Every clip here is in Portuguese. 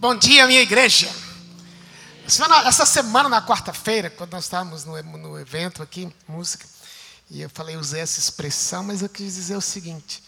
Bom dia, minha igreja. Essa semana, na quarta-feira, quando nós estávamos no, no, evento aqui, música, e eu falei, usei essa expressão, mas eu quis dizer o seguinte: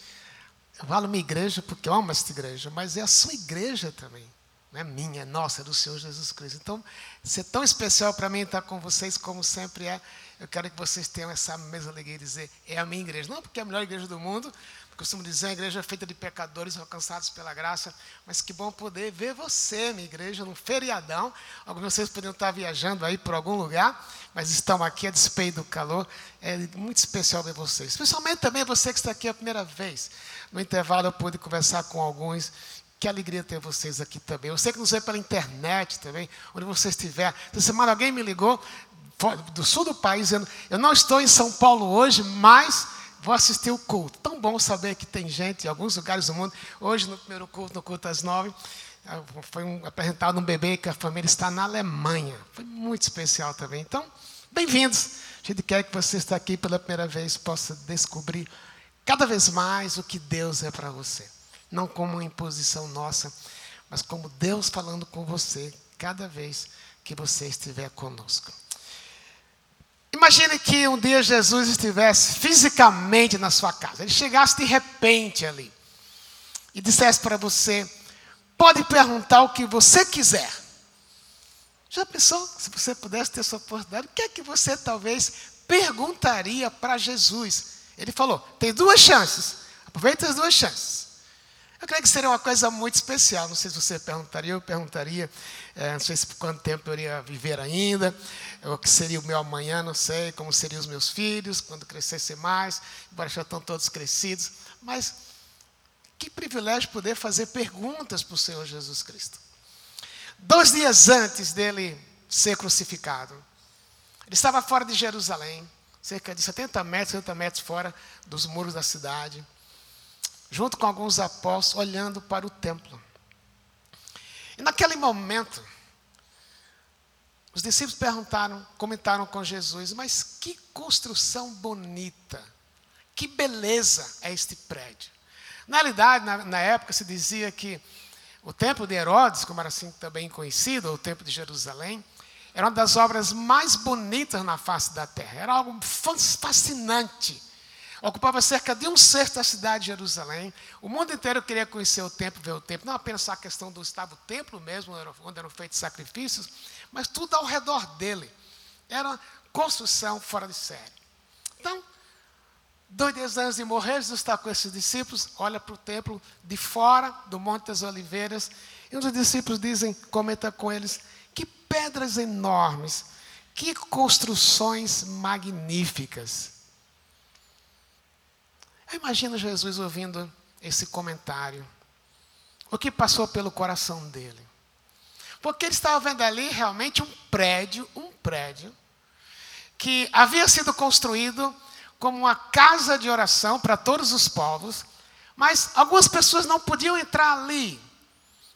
eu falo minha igreja porque eu amo esta igreja, mas é a sua igreja também. Não é minha, é nossa, é do Senhor Jesus Cristo. Então, ser tão especial para mim estar com vocês, como sempre é, eu quero que vocês tenham essa mesma alegria de dizer, é a minha igreja. Não porque é a melhor igreja do mundo, costumo dizer, a igreja é feita de pecadores alcançados pela graça, mas que bom poder ver você, minha igreja, num feriadão. Alguns de vocês poderiam estar viajando aí por algum lugar, mas estão aqui a despeito do calor. É muito especial ver vocês. Especialmente também você que está aqui a primeira vez. No intervalo eu pude conversar com alguns. Que alegria ter vocês aqui também. Eu sei que nos vê pela internet também, onde você estiver. Essa semana alguém me ligou do sul do país, dizendo, eu não estou em São Paulo hoje, mas vou assistir o culto. Tão bom saber que tem gente em alguns lugares do mundo. Hoje, no primeiro culto, no culto às nove, ah, foi um, apresentado um bebê que a família está na Alemanha. Foi muito especial também. Então, bem-vindos. A gente quer que você está aqui pela primeira vez possa descobrir cada vez mais o que Deus é para você. Não como uma imposição nossa, mas como Deus falando com você cada vez que você estiver conosco. Imagine que um dia Jesus estivesse fisicamente na sua casa. Ele chegasse de repente ali e dissesse para você: pode perguntar o que você quiser. Já pensou? Se você pudesse ter essa oportunidade, o que é que você talvez perguntaria para Jesus? Ele falou: tem duas chances. Aproveita as duas chances. Eu creio que seria uma coisa muito especial. Não sei se você perguntaria, eu perguntaria. É, não sei se por quanto tempo eu iria viver ainda, o que seria o meu amanhã, não sei, como seriam os meus filhos, quando crescesse mais, embora já estão todos crescidos. Mas que privilégio poder fazer perguntas para o Senhor Jesus Cristo. Dois dias antes dele ser crucificado, ele estava fora de Jerusalém, cerca de 70 metros, 80 metros fora dos muros da cidade junto com alguns apóstolos, olhando para o templo. E naquele momento, os discípulos perguntaram, comentaram com Jesus: Mas que construção bonita, que beleza é este prédio. Na realidade, na, na época se dizia que o templo de Herodes, como era assim também conhecido, ou o templo de Jerusalém, era uma das obras mais bonitas na face da terra. Era algo fascinante ocupava cerca de um sexto da cidade de Jerusalém. O mundo inteiro queria conhecer o templo, ver o templo, não apenas a questão do estado do templo mesmo, onde eram feitos sacrifícios, mas tudo ao redor dele. Era construção fora de série. Então, dois dias antes de morrer, Jesus está com esses discípulos, olha para o templo de fora do Monte das Oliveiras, e os discípulos dizem, comenta com eles, que pedras enormes, que construções magníficas. Eu imagino Jesus ouvindo esse comentário. O que passou pelo coração dele? Porque ele estava vendo ali realmente um prédio, um prédio, que havia sido construído como uma casa de oração para todos os povos, mas algumas pessoas não podiam entrar ali,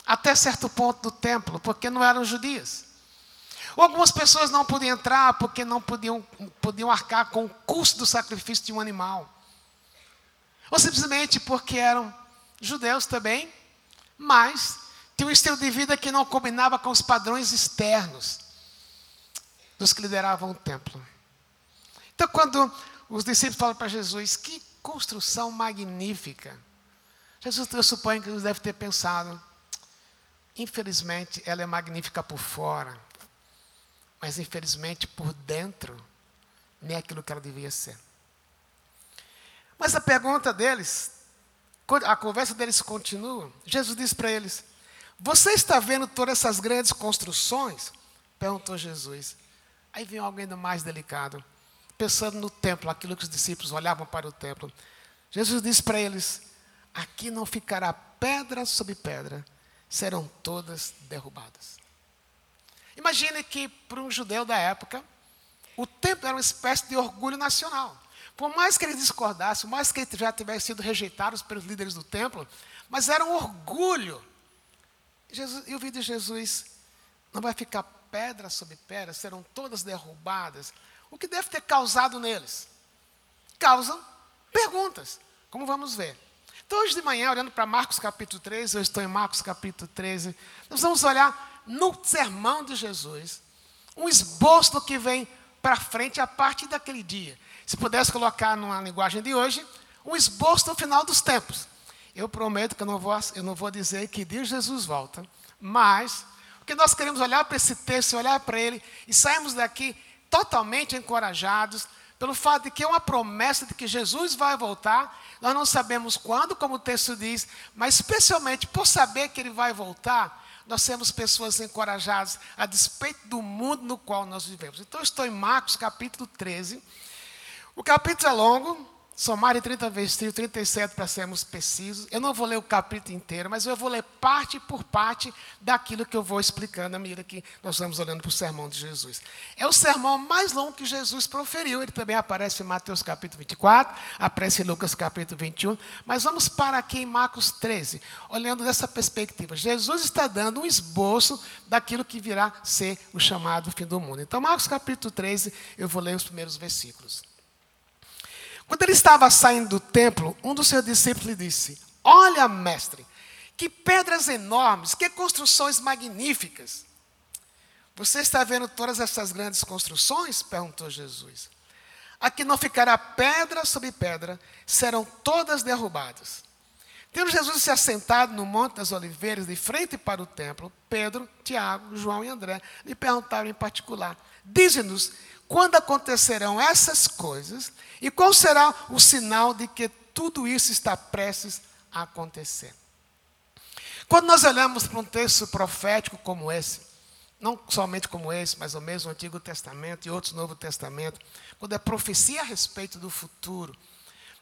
até certo ponto do templo, porque não eram judias. Ou algumas pessoas não podiam entrar porque não podiam, podiam arcar com o custo do sacrifício de um animal. Ou simplesmente porque eram judeus também, mas tinham um estilo de vida que não combinava com os padrões externos dos que lideravam o templo. Então, quando os discípulos falam para Jesus, que construção magnífica. Jesus, eu suponho que eles devem ter pensado, infelizmente, ela é magnífica por fora, mas infelizmente por dentro, nem é aquilo que ela devia ser. Mas a pergunta deles, a conversa deles continua. Jesus disse para eles: Você está vendo todas essas grandes construções? Perguntou Jesus. Aí vem algo ainda mais delicado. Pensando no templo, aquilo que os discípulos olhavam para o templo. Jesus disse para eles: Aqui não ficará pedra sobre pedra, serão todas derrubadas. Imagine que, para um judeu da época, o templo era uma espécie de orgulho nacional. Por mais que eles discordassem, por mais que eles já tivessem sido rejeitados pelos líderes do templo, mas era um orgulho. Jesus, eu vi de Jesus, não vai ficar pedra sobre pedra, serão todas derrubadas. O que deve ter causado neles? Causam perguntas, como vamos ver. Então, hoje de manhã, olhando para Marcos capítulo 13, eu estou em Marcos capítulo 13, nós vamos olhar no sermão de Jesus, um esboço do que vem para frente a partir daquele dia. Se pudesse colocar numa linguagem de hoje, um esboço do final dos tempos. Eu prometo que eu não vou, eu não vou dizer que dia Jesus volta, mas porque nós queremos olhar para esse texto, olhar para ele e sairmos daqui totalmente encorajados pelo fato de que é uma promessa de que Jesus vai voltar. Nós não sabemos quando, como o texto diz, mas especialmente por saber que ele vai voltar, nós temos pessoas encorajadas a despeito do mundo no qual nós vivemos. Então, estou em Marcos capítulo 13. O capítulo é longo, são mais de 30 versículos, 37 para sermos precisos. Eu não vou ler o capítulo inteiro, mas eu vou ler parte por parte daquilo que eu vou explicando à medida que nós vamos olhando para o sermão de Jesus. É o sermão mais longo que Jesus proferiu. Ele também aparece em Mateus capítulo 24, aparece em Lucas capítulo 21. Mas vamos para aqui em Marcos 13, olhando dessa perspectiva. Jesus está dando um esboço daquilo que virá ser o chamado fim do mundo. Então, Marcos capítulo 13, eu vou ler os primeiros versículos. Quando ele estava saindo do templo, um dos seus discípulos lhe disse: Olha, mestre, que pedras enormes, que construções magníficas. Você está vendo todas essas grandes construções? perguntou Jesus. Aqui não ficará pedra sobre pedra, serão todas derrubadas. Tendo Jesus se assentado no Monte das Oliveiras, de frente para o templo, Pedro, Tiago, João e André lhe perguntaram em particular: Dize-nos quando acontecerão essas coisas e qual será o sinal de que tudo isso está prestes a acontecer. Quando nós olhamos para um texto profético como esse, não somente como esse, mas o mesmo Antigo Testamento e outros Novo Testamento, quando é profecia a respeito do futuro,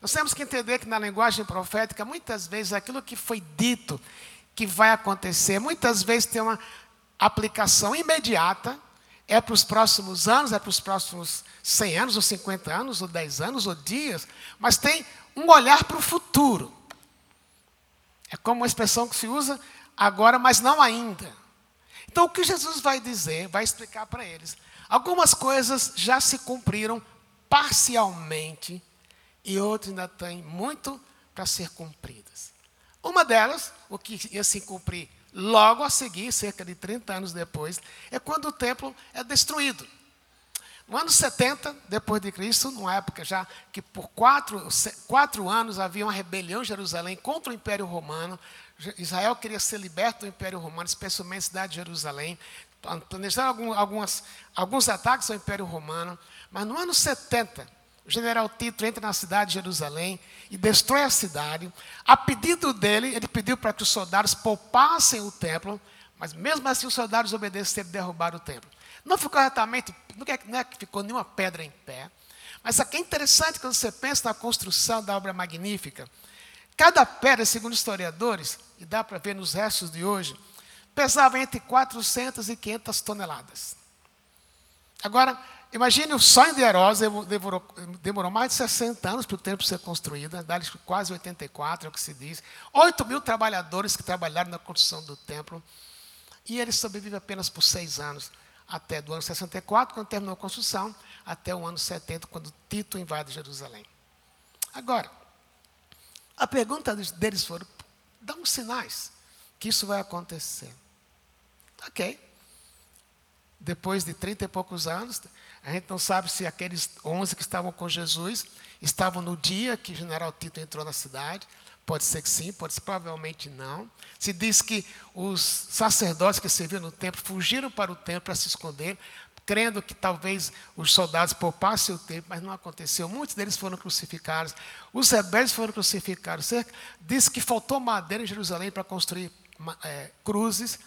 nós temos que entender que na linguagem profética, muitas vezes aquilo que foi dito que vai acontecer, muitas vezes tem uma aplicação imediata é para os próximos anos, é para os próximos 100 anos, ou 50 anos, ou 10 anos, ou dias, mas tem um olhar para o futuro. É como uma expressão que se usa agora, mas não ainda. Então, o que Jesus vai dizer, vai explicar para eles. Algumas coisas já se cumpriram parcialmente e outras ainda têm muito para ser cumpridas. Uma delas, o que ia se cumprir Logo a seguir, cerca de 30 anos depois, é quando o templo é destruído. No ano 70 depois de Cristo, numa época já que por quatro, quatro anos havia uma rebelião em Jerusalém contra o Império Romano, Israel queria ser liberto do Império Romano, especialmente a cidade de Jerusalém, planejaram alguns ataques ao Império Romano, mas no ano 70, o general Tito entra na cidade de Jerusalém e destrói a cidade. A pedido dele, ele pediu para que os soldados poupassem o templo, mas mesmo assim os soldados obedeceram e derrubaram o templo. Não ficou exatamente, não é que ficou nenhuma pedra em pé, mas aqui é interessante quando você pensa na construção da obra magnífica. Cada pedra, segundo historiadores, e dá para ver nos restos de hoje, pesava entre 400 e 500 toneladas. Agora, Imagine o sonho de Herodes demorou, demorou mais de 60 anos para o templo ser construído, quase 84 é o que se diz. 8 mil trabalhadores que trabalharam na construção do templo. E ele sobrevive apenas por seis anos, até do ano 64, quando terminou a construção, até o ano 70, quando Tito invade Jerusalém. Agora, a pergunta deles foi: dá uns sinais que isso vai acontecer. Ok. Depois de 30 e poucos anos, a gente não sabe se aqueles 11 que estavam com Jesus estavam no dia que o general Tito entrou na cidade. Pode ser que sim, pode ser provavelmente não. Se diz que os sacerdotes que serviam no templo fugiram para o templo para se esconder, crendo que talvez os soldados poupassem o templo, mas não aconteceu. Muitos deles foram crucificados. Os rebeldes foram crucificados. Diz que faltou madeira em Jerusalém para construir é, cruzes.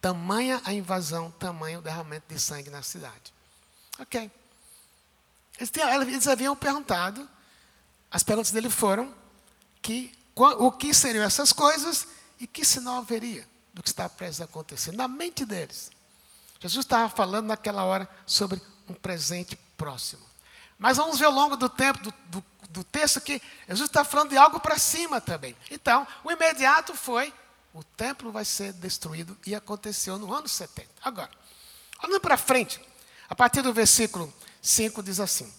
Tamanha a invasão, tamanho o derramamento de sangue na cidade. Ok. Eles, haviam perguntado, as perguntas dele foram que o que seriam essas coisas e que sinal haveria do que está prestes a acontecer. Na mente deles. Jesus estava falando naquela hora sobre um presente próximo. Mas vamos ver ao longo do tempo, do, do, do texto, que Jesus está falando de algo para cima também. Então, o imediato foi: o templo vai ser destruído, e aconteceu no ano 70. Agora, olhando para frente, a partir do versículo 5 diz assim: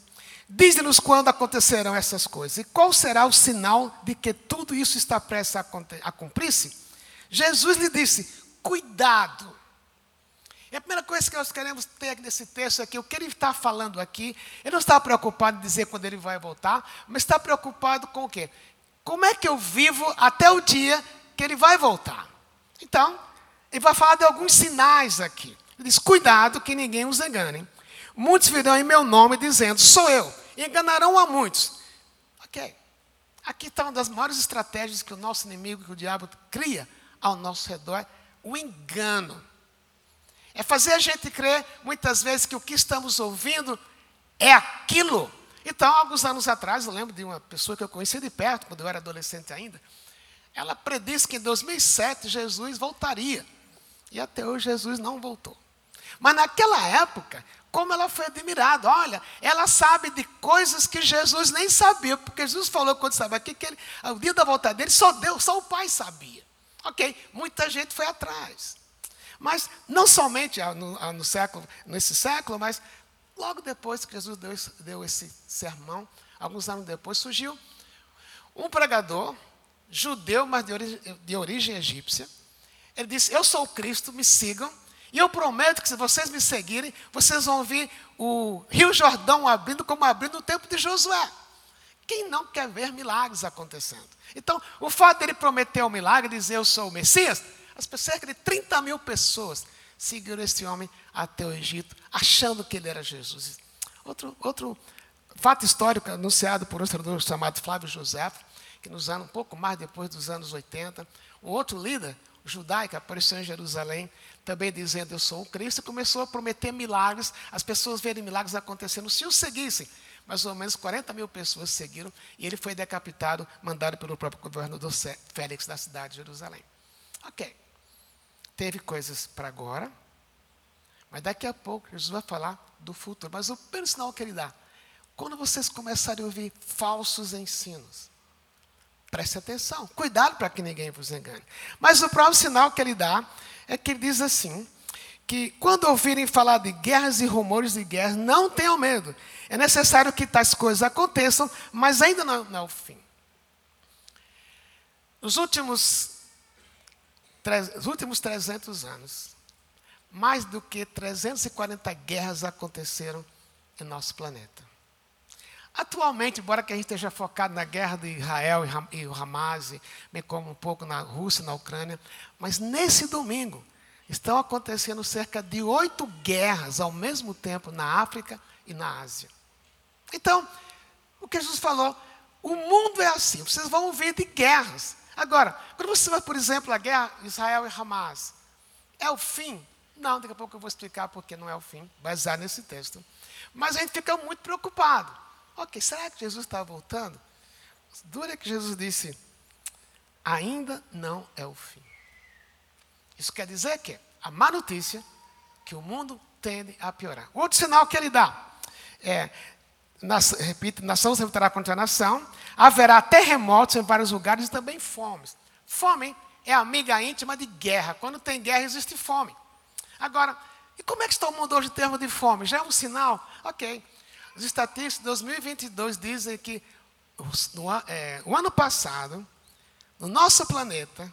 Diz-nos quando acontecerão essas coisas e qual será o sinal de que tudo isso está prestes a cumprir-se. Jesus lhe disse: Cuidado. E a primeira coisa que nós queremos ter nesse texto aqui, o que ele está falando aqui, ele não está preocupado em dizer quando ele vai voltar, mas está preocupado com o quê? Como é que eu vivo até o dia que ele vai voltar? Então, ele vai falar de alguns sinais aqui. Ele diz: Cuidado que ninguém os engane. Muitos virão em meu nome dizendo: Sou eu. E enganarão a muitos. Ok. Aqui está uma das maiores estratégias que o nosso inimigo, que o diabo cria ao nosso redor: o engano. É fazer a gente crer, muitas vezes, que o que estamos ouvindo é aquilo. Então, alguns anos atrás, eu lembro de uma pessoa que eu conheci de perto, quando eu era adolescente ainda. Ela predisse que em 2007 Jesus voltaria. E até hoje Jesus não voltou. Mas naquela época, como ela foi admirada. Olha, ela sabe de coisas que Jesus nem sabia, porque Jesus falou quando estava aqui que ele, o dia da volta dele só Deus, só o Pai sabia. Ok, muita gente foi atrás. Mas não somente no, no século, nesse século, mas logo depois que Jesus deu, deu esse sermão, alguns anos depois, surgiu um pregador judeu, mas de origem, de origem egípcia. Ele disse: Eu sou o Cristo, me sigam. E eu prometo que se vocês me seguirem, vocês vão ver o Rio Jordão abrindo como abrindo no tempo de Josué. Quem não quer ver milagres acontecendo? Então, o fato dele prometer o um milagre, dizer eu sou o Messias, as pessoas, cerca de 30 mil pessoas seguiram esse homem até o Egito, achando que ele era Jesus. Outro, outro fato histórico anunciado por um historiador chamado Flávio José, que nos anos, um pouco mais depois dos anos 80, um outro líder judaico apareceu em Jerusalém, também dizendo eu sou o Cristo, começou a prometer milagres, as pessoas verem milagres acontecendo. Se o seguissem, mais ou menos 40 mil pessoas seguiram, e ele foi decapitado, mandado pelo próprio governador Félix da cidade de Jerusalém. Ok. Teve coisas para agora, mas daqui a pouco Jesus vai falar do futuro. Mas o primeiro sinal que ele dá, quando vocês começarem a ouvir falsos ensinos, preste atenção, cuidado para que ninguém vos engane. Mas o próprio sinal que ele dá é que ele diz assim: que quando ouvirem falar de guerras e rumores de guerras, não tenham medo. É necessário que tais coisas aconteçam, mas ainda não, não é o fim. Nos últimos, os últimos 300 anos, mais do que 340 guerras aconteceram em nosso planeta. Atualmente, embora que a gente esteja focado na guerra de Israel e o Hamas, bem como um pouco na Rússia e na Ucrânia, mas nesse domingo estão acontecendo cerca de oito guerras ao mesmo tempo na África e na Ásia. Então, o que Jesus falou, o mundo é assim, vocês vão ouvir de guerras. Agora, quando você vai, por exemplo, a guerra Israel e Hamas, é o fim? Não, daqui a pouco eu vou explicar porque não é o fim, baseado nesse texto. Mas a gente fica muito preocupado. Ok, será que Jesus está voltando? Dura que Jesus disse: ainda não é o fim. Isso quer dizer que a má notícia que o mundo tende a piorar. Outro sinal que ele dá é, nas, repito, nação se lutará contra a nação, haverá terremotos em vários lugares e também fomes. Fome é amiga íntima de guerra. Quando tem guerra, existe fome. Agora, e como é que está o mundo hoje em termos de fome? Já é um sinal? Ok. Os estatísticos de 2022 dizem que no, é, o ano passado, no nosso planeta,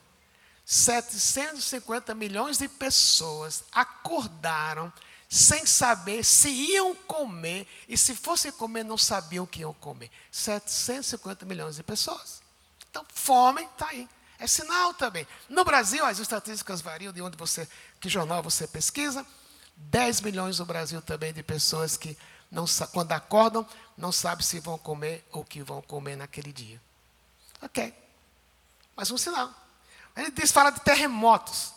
750 milhões de pessoas acordaram sem saber se iam comer e se fossem comer não sabiam o que iam comer. 750 milhões de pessoas. Então, fome está aí. É sinal também. No Brasil, as estatísticas variam de onde você, que jornal você pesquisa. 10 milhões no Brasil também de pessoas que não, quando acordam, não sabem se vão comer ou o que vão comer naquele dia. Ok. Mas um sinal. Ele diz, fala de terremotos.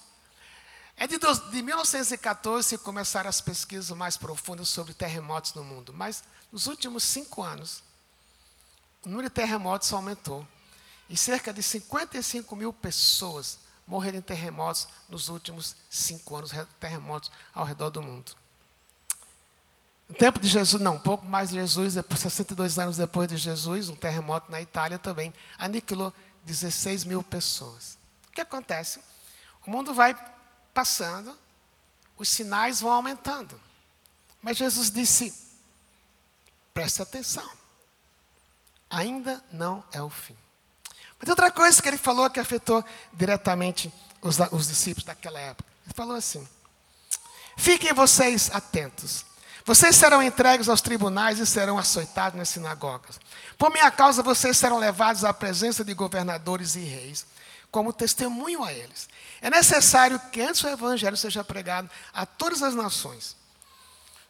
É de, de 1914 que começaram as pesquisas mais profundas sobre terremotos no mundo. Mas nos últimos cinco anos, o número de terremotos aumentou. E cerca de 55 mil pessoas morreram em terremotos nos últimos cinco anos terremotos ao redor do mundo. No tempo de Jesus, não, um pouco mais de Jesus, 62 anos depois de Jesus, um terremoto na Itália também aniquilou 16 mil pessoas. O que acontece? O mundo vai passando, os sinais vão aumentando. Mas Jesus disse: Preste atenção. Ainda não é o fim. Mas outra coisa que ele falou que afetou diretamente os, os discípulos daquela época. Ele falou assim: Fiquem vocês atentos. Vocês serão entregues aos tribunais e serão açoitados nas sinagogas. Por minha causa, vocês serão levados à presença de governadores e reis, como testemunho a eles. É necessário que antes o evangelho seja pregado a todas as nações.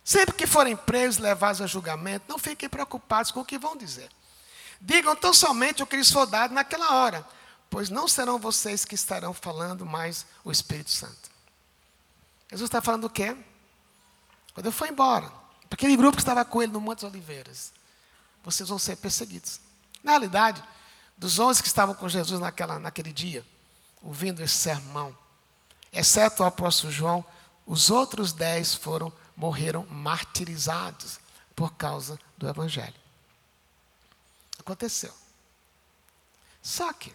Sempre que forem presos, levados a julgamento, não fiquem preocupados com o que vão dizer. Digam tão somente o que lhes for dado naquela hora, pois não serão vocês que estarão falando, mas o Espírito Santo. Jesus está falando o quê? Quando eu for embora, aquele grupo que estava com ele no Monte das Oliveiras, vocês vão ser perseguidos. Na realidade, dos onze que estavam com Jesus naquela, naquele dia, ouvindo esse sermão, exceto o apóstolo João, os outros dez foram morreram martirizados por causa do Evangelho. Aconteceu. Só que,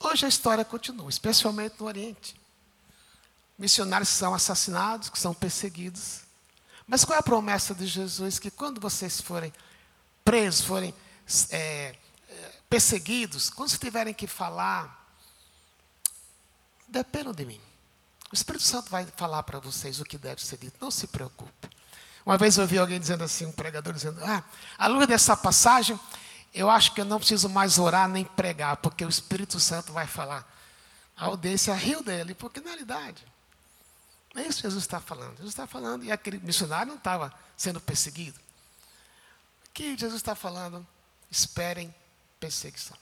hoje a história continua, especialmente no Oriente. Missionários são assassinados, que são perseguidos. Mas qual é a promessa de Jesus? Que quando vocês forem presos, forem é, é perseguidos, quando vocês tiverem que falar, dependam de mim. O Espírito Santo vai falar para vocês o que deve ser dito, não se preocupe. Uma vez eu ouvi alguém dizendo assim, um pregador dizendo: Ah, à luz dessa passagem, eu acho que eu não preciso mais orar nem pregar, porque o Espírito Santo vai falar. A audiência riu dele, porque na realidade, é isso que Jesus está falando. Jesus está falando, e aquele missionário não estava sendo perseguido. Aqui Jesus está falando, esperem perseguição.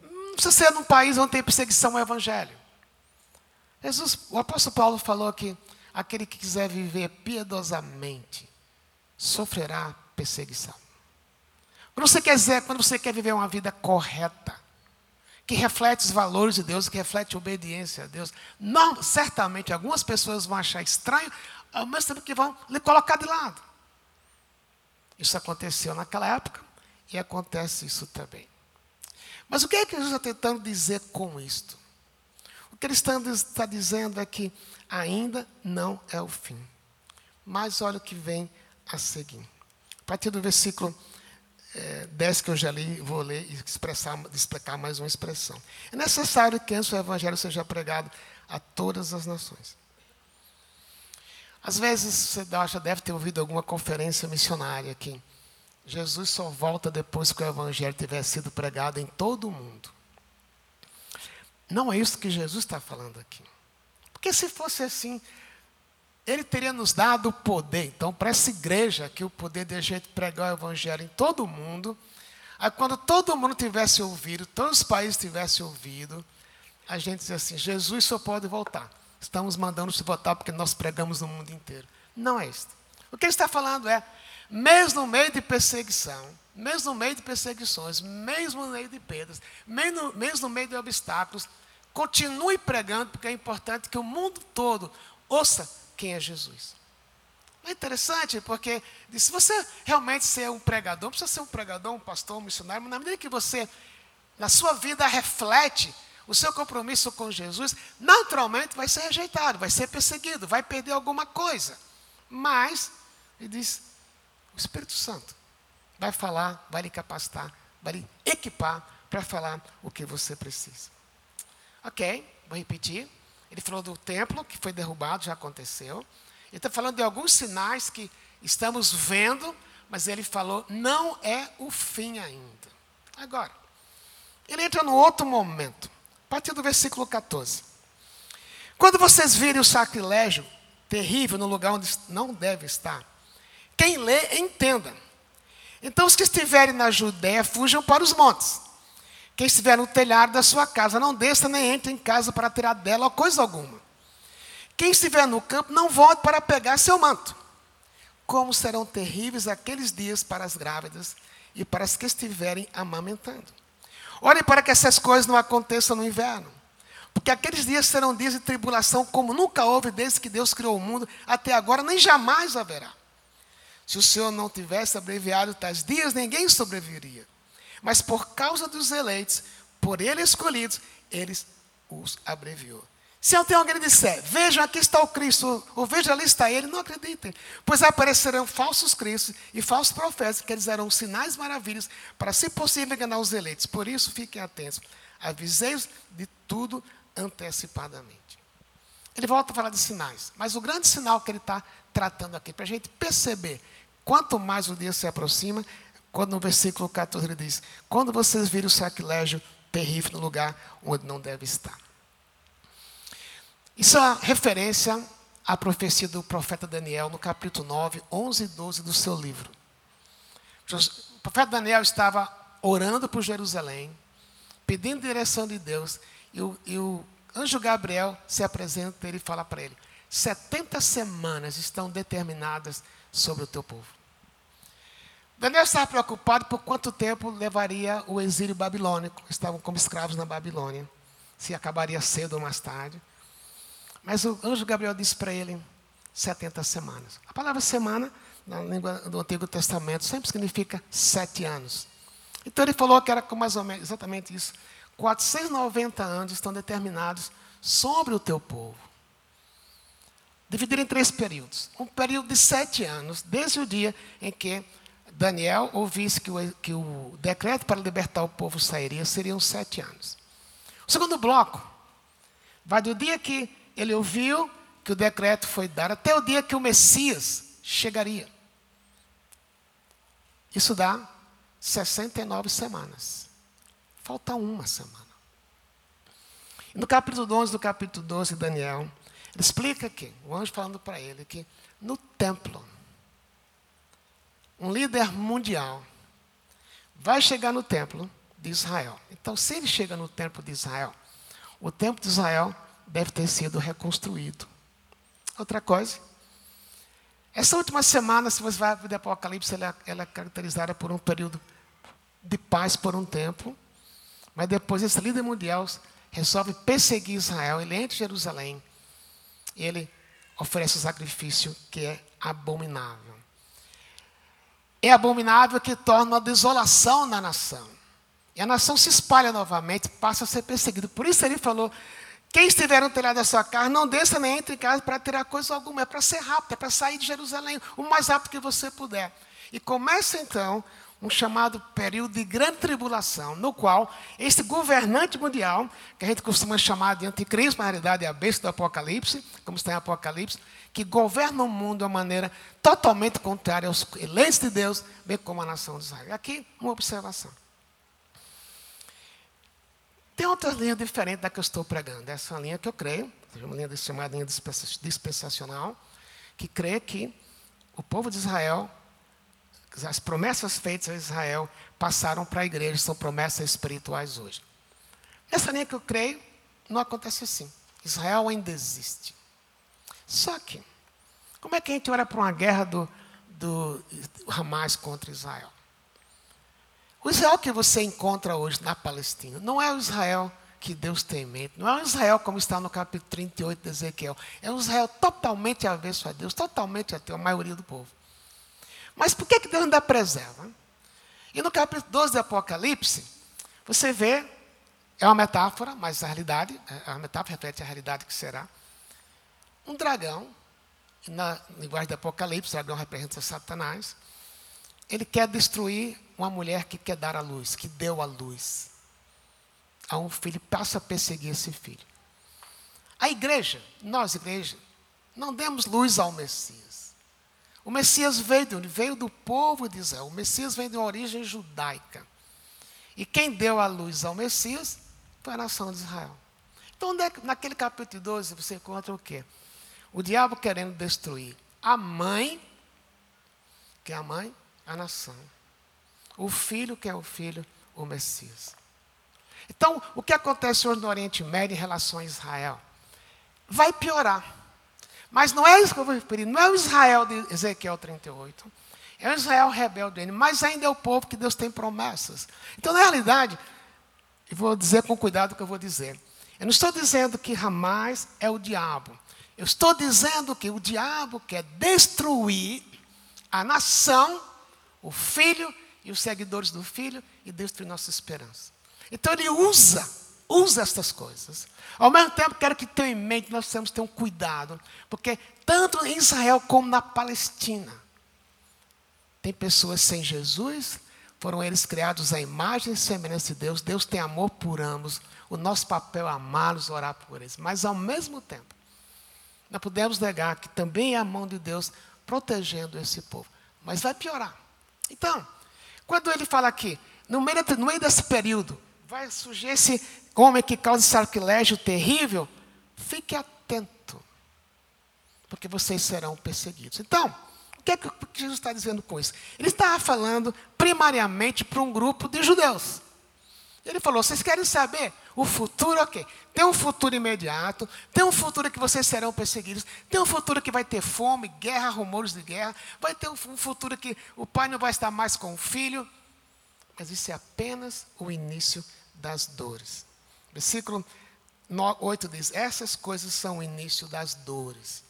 Não precisa ser num país onde tem perseguição ao Evangelho. Jesus, o apóstolo Paulo falou que aquele que quiser viver piedosamente sofrerá perseguição. Quando você quer quando você quer viver uma vida correta, que reflete os valores de Deus, que reflete a obediência a Deus, não, certamente algumas pessoas vão achar estranho, ao mesmo tempo que vão lhe colocar de lado. Isso aconteceu naquela época e acontece isso também. Mas o que é que Jesus está tentando dizer com isto? que ele está dizendo é que ainda não é o fim. Mas olha o que vem a seguir. A partir do versículo é, 10 que eu já li, vou ler e expressar, explicar mais uma expressão. É necessário que antes o evangelho seja pregado a todas as nações. Às vezes você já deve ter ouvido alguma conferência missionária aqui. Jesus só volta depois que o evangelho tiver sido pregado em todo o mundo. Não é isso que Jesus está falando aqui. Porque se fosse assim, ele teria nos dado o poder. Então, para essa igreja, que o poder de gente pregar o evangelho em todo o mundo, aí quando todo mundo tivesse ouvido, todos os países tivessem ouvido, a gente diz assim: Jesus só pode voltar. Estamos mandando se voltar porque nós pregamos no mundo inteiro. Não é isso. O que ele está falando é, mesmo no meio de perseguição, mesmo no meio de perseguições, mesmo no meio de perdas, mesmo, mesmo no meio de obstáculos, Continue pregando, porque é importante que o mundo todo ouça quem é Jesus. É interessante, porque se você realmente ser um pregador, não precisa ser um pregador, um pastor, um missionário, mas na medida que você, na sua vida, reflete o seu compromisso com Jesus, naturalmente vai ser rejeitado, vai ser perseguido, vai perder alguma coisa. Mas, ele diz, o Espírito Santo vai falar, vai lhe capacitar, vai lhe equipar para falar o que você precisa. Ok, vou repetir. Ele falou do templo que foi derrubado, já aconteceu. Ele está falando de alguns sinais que estamos vendo, mas ele falou, não é o fim ainda. Agora, ele entra no outro momento, a partir do versículo 14. Quando vocês virem o sacrilégio terrível no lugar onde não deve estar, quem lê, entenda. Então, os que estiverem na Judéia, fujam para os montes. Quem estiver no telhado da sua casa, não desça nem entre em casa para tirar dela coisa alguma. Quem estiver no campo, não volte para pegar seu manto. Como serão terríveis aqueles dias para as grávidas e para as que estiverem amamentando. Olhem para que essas coisas não aconteçam no inverno. Porque aqueles dias serão dias de tribulação, como nunca houve desde que Deus criou o mundo, até agora, nem jamais haverá. Se o Senhor não tivesse abreviado tais dias, ninguém sobreviveria. Mas por causa dos eleitos, por ele escolhidos, eles os abreviou. Se alguém que disser, vejam aqui está o Cristo, ou vejam ali está ele, não acreditem. Pois aparecerão falsos cristos e falsos profetas que eles darão sinais maravilhos para, se possível, enganar os eleitos. Por isso, fiquem atentos. Avisei-os de tudo antecipadamente. Ele volta a falar de sinais, mas o grande sinal que ele está tratando aqui, para a gente perceber, quanto mais o dia se aproxima, quando no versículo 14 ele diz: Quando vocês virem o sacrilégio terrível no lugar onde não deve estar. Isso é referência à profecia do profeta Daniel no capítulo 9, 11 e 12 do seu livro. O profeta Daniel estava orando por Jerusalém, pedindo direção de Deus, e o, e o anjo Gabriel se apresenta e fala para ele: 70 semanas estão determinadas sobre o teu povo. Daniel estava preocupado por quanto tempo levaria o exílio babilônico. Estavam como escravos na Babilônia. Se acabaria cedo ou mais tarde. Mas o anjo Gabriel disse para ele 70 semanas. A palavra semana, na língua do Antigo Testamento, sempre significa sete anos. Então ele falou que era mais ou menos exatamente isso. 490 anos estão determinados sobre o teu povo. Dividido em três períodos. Um período de sete anos, desde o dia em que Daniel ouvisse que o, que o decreto para libertar o povo sairia, seriam sete anos. O segundo bloco vai do dia que ele ouviu que o decreto foi dado até o dia que o Messias chegaria. Isso dá 69 semanas. Falta uma semana. no capítulo 11 do capítulo 12 de Daniel, ele explica aqui, o anjo falando para ele que no templo, um líder mundial vai chegar no templo de Israel. Então, se ele chega no templo de Israel, o templo de Israel deve ter sido reconstruído. Outra coisa, essa última semana, se você vai ver o Apocalipse, ela, ela é caracterizada por um período de paz por um tempo, mas depois esse líder mundial resolve perseguir Israel, ele entra em Jerusalém, e ele oferece um sacrifício que é abominável. É abominável que torna uma desolação na nação. E a nação se espalha novamente, passa a ser perseguida. Por isso ele falou quem estiver no telhado da sua casa, não desça nem entre em casa para tirar coisa alguma. É para ser rápido, é para sair de Jerusalém o mais rápido que você puder. E começa então um chamado período de grande tribulação, no qual esse governante mundial, que a gente costuma chamar de anticristo, na realidade é a besta do Apocalipse, como está em Apocalipse, que governa o mundo de uma maneira totalmente contrária aos eleitos de Deus, bem como a nação de Israel. Aqui, uma observação. Tem outras linhas diferentes da que eu estou pregando. Essa é uma linha que eu creio, uma linha chamada linha dispensacional, que crê que o povo de Israel, as promessas feitas a Israel, passaram para a igreja, são promessas espirituais hoje. Nessa linha que eu creio, não acontece assim. Israel ainda existe. Só que, como é que a gente olha para uma guerra do, do Hamas contra Israel? O Israel que você encontra hoje na Palestina não é o Israel que Deus tem em mente, não é um Israel como está no capítulo 38 de Ezequiel. É um Israel totalmente avesso a Deus, totalmente ateu, a maioria do povo. Mas por que, que Deus ainda preserva? E no capítulo 12 de Apocalipse, você vê, é uma metáfora, mas a realidade, é, a metáfora reflete a realidade que será. Um dragão, na linguagem do Apocalipse, o dragão representa Satanás, ele quer destruir uma mulher que quer dar a luz, que deu a luz a um filho, passa a perseguir esse filho. A igreja, nós, igreja, não demos luz ao Messias. O Messias veio de onde? Veio do povo de Israel. O Messias vem de uma origem judaica. E quem deu a luz ao Messias foi a nação de Israel. Então, é naquele capítulo 12, você encontra o quê? O diabo querendo destruir a mãe, que é a mãe, a nação. O filho que é o filho, o Messias. Então, o que acontece hoje no Oriente Médio em relação a Israel? Vai piorar. Mas não é isso que eu vou referir, não é o Israel de Ezequiel 38. É o Israel rebelde, mas ainda é o povo que Deus tem promessas. Então, na realidade, e vou dizer com cuidado o que eu vou dizer. Eu não estou dizendo que Hamas é o diabo. Eu estou dizendo que o diabo quer destruir a nação, o filho e os seguidores do Filho e destruir nossa esperança. Então ele usa usa estas coisas. Ao mesmo tempo, quero que tenha em mente nós precisamos ter um cuidado, porque tanto em Israel como na Palestina, tem pessoas sem Jesus, foram eles criados à imagem e semelhança de Deus. Deus tem amor por ambos. O nosso papel é amá-los, orar por eles. Mas, ao mesmo tempo, não podemos negar que também é a mão de Deus protegendo esse povo. Mas vai piorar. Então, quando ele fala aqui, no meio, no meio desse período, vai surgir esse homem que causa sacrilégio terrível, fique atento, porque vocês serão perseguidos. Então, o que é que Jesus está dizendo com isso? Ele está falando primariamente para um grupo de judeus. Ele falou: vocês querem saber o futuro? Ok. Tem um futuro imediato, tem um futuro que vocês serão perseguidos, tem um futuro que vai ter fome, guerra, rumores de guerra, vai ter um futuro que o pai não vai estar mais com o filho. Mas isso é apenas o início das dores. Versículo 8 diz: Essas coisas são o início das dores.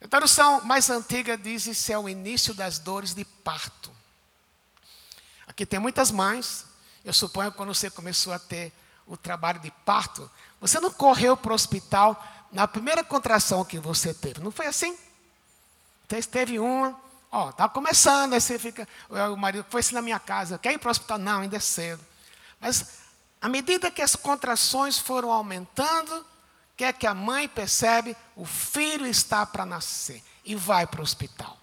A tradução mais antiga diz: Isso é o início das dores de parto. Aqui tem muitas mães eu suponho que quando você começou a ter o trabalho de parto, você não correu para o hospital na primeira contração que você teve. Não foi assim? Você teve uma, ó, está começando, aí você fica, o marido foi assim na minha casa, quer ir para o hospital? Não, ainda é cedo. Mas à medida que as contrações foram aumentando, quer é que a mãe percebe, o filho está para nascer e vai para o hospital.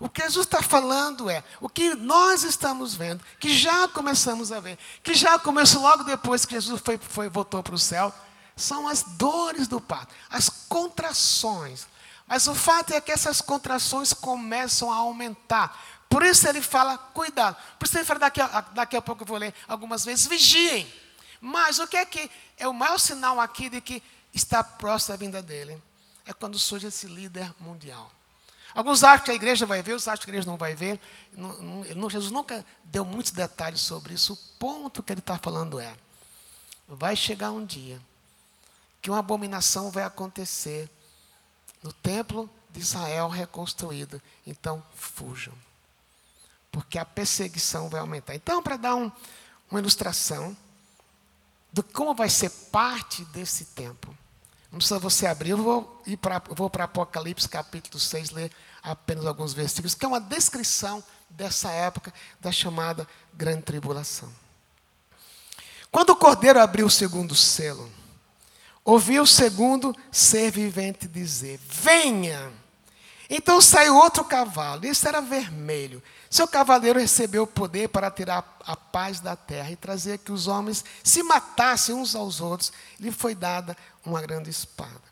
O que Jesus está falando é o que nós estamos vendo, que já começamos a ver, que já começou logo depois que Jesus foi, foi voltou para o céu, são as dores do parto, as contrações. Mas o fato é que essas contrações começam a aumentar. Por isso ele fala, cuidado. Por isso ele fala, daqui a, daqui a pouco eu vou ler algumas vezes, vigiem. Mas o que é que é o maior sinal aqui de que está próximo da vinda dele? É quando surge esse líder mundial. Alguns acham que a igreja vai ver, outros acham que a igreja não vai ver. Jesus nunca deu muitos detalhes sobre isso. O ponto que ele está falando é: vai chegar um dia que uma abominação vai acontecer no templo de Israel reconstruído. Então, fujam. Porque a perseguição vai aumentar. Então, para dar um, uma ilustração de como vai ser parte desse tempo. Não precisa você abrir, eu vou ir para, vou Apocalipse capítulo 6, ler apenas alguns versículos, que é uma descrição dessa época da chamada grande tribulação. Quando o cordeiro abriu o segundo selo, ouviu o segundo ser vivente dizer: Venha! Então saiu outro cavalo, esse era vermelho. Seu cavaleiro recebeu o poder para tirar a paz da terra e trazer que os homens se matassem uns aos outros. Lhe foi dada uma grande espada.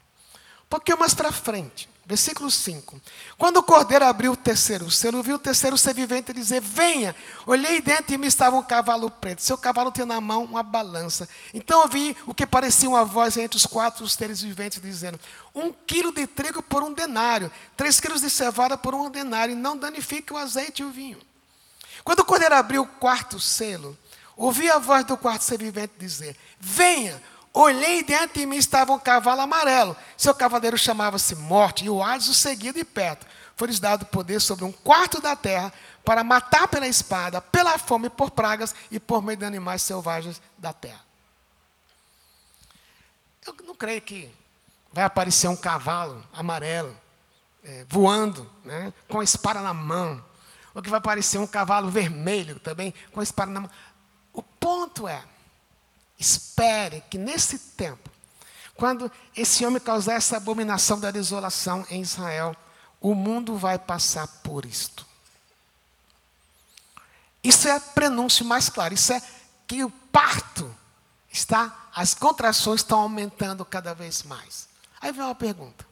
Um pouquinho mais para frente, versículo 5. Quando o cordeiro abriu o terceiro selo, viu o terceiro ser vivente dizer: Venha! Olhei dentro e me estava um cavalo preto. Seu cavalo tinha na mão uma balança. Então ouvi o que parecia uma voz entre os quatro seres viventes dizendo: Um quilo de trigo por um denário, três quilos de cevada por um denário, não danifique o azeite e o vinho. Quando o cordeiro abriu o quarto selo, ouvi a voz do quarto ser vivente dizer: Venha! Olhei dentro de mim estava um cavalo amarelo. Seu cavaleiro chamava-se Morte, e o Hades o seguia de perto. Foi-lhes dado poder sobre um quarto da terra para matar pela espada, pela fome, por pragas e por meio de animais selvagens da terra. Eu não creio que vai aparecer um cavalo amarelo é, voando, né, com a espada na mão. Ou que vai aparecer um cavalo vermelho também com a espada na mão. O ponto é Espere que nesse tempo, quando esse homem causar essa abominação da desolação em Israel, o mundo vai passar por isto. Isso é prenúncio mais claro. Isso é que o parto está, as contrações estão aumentando cada vez mais. Aí vem uma pergunta: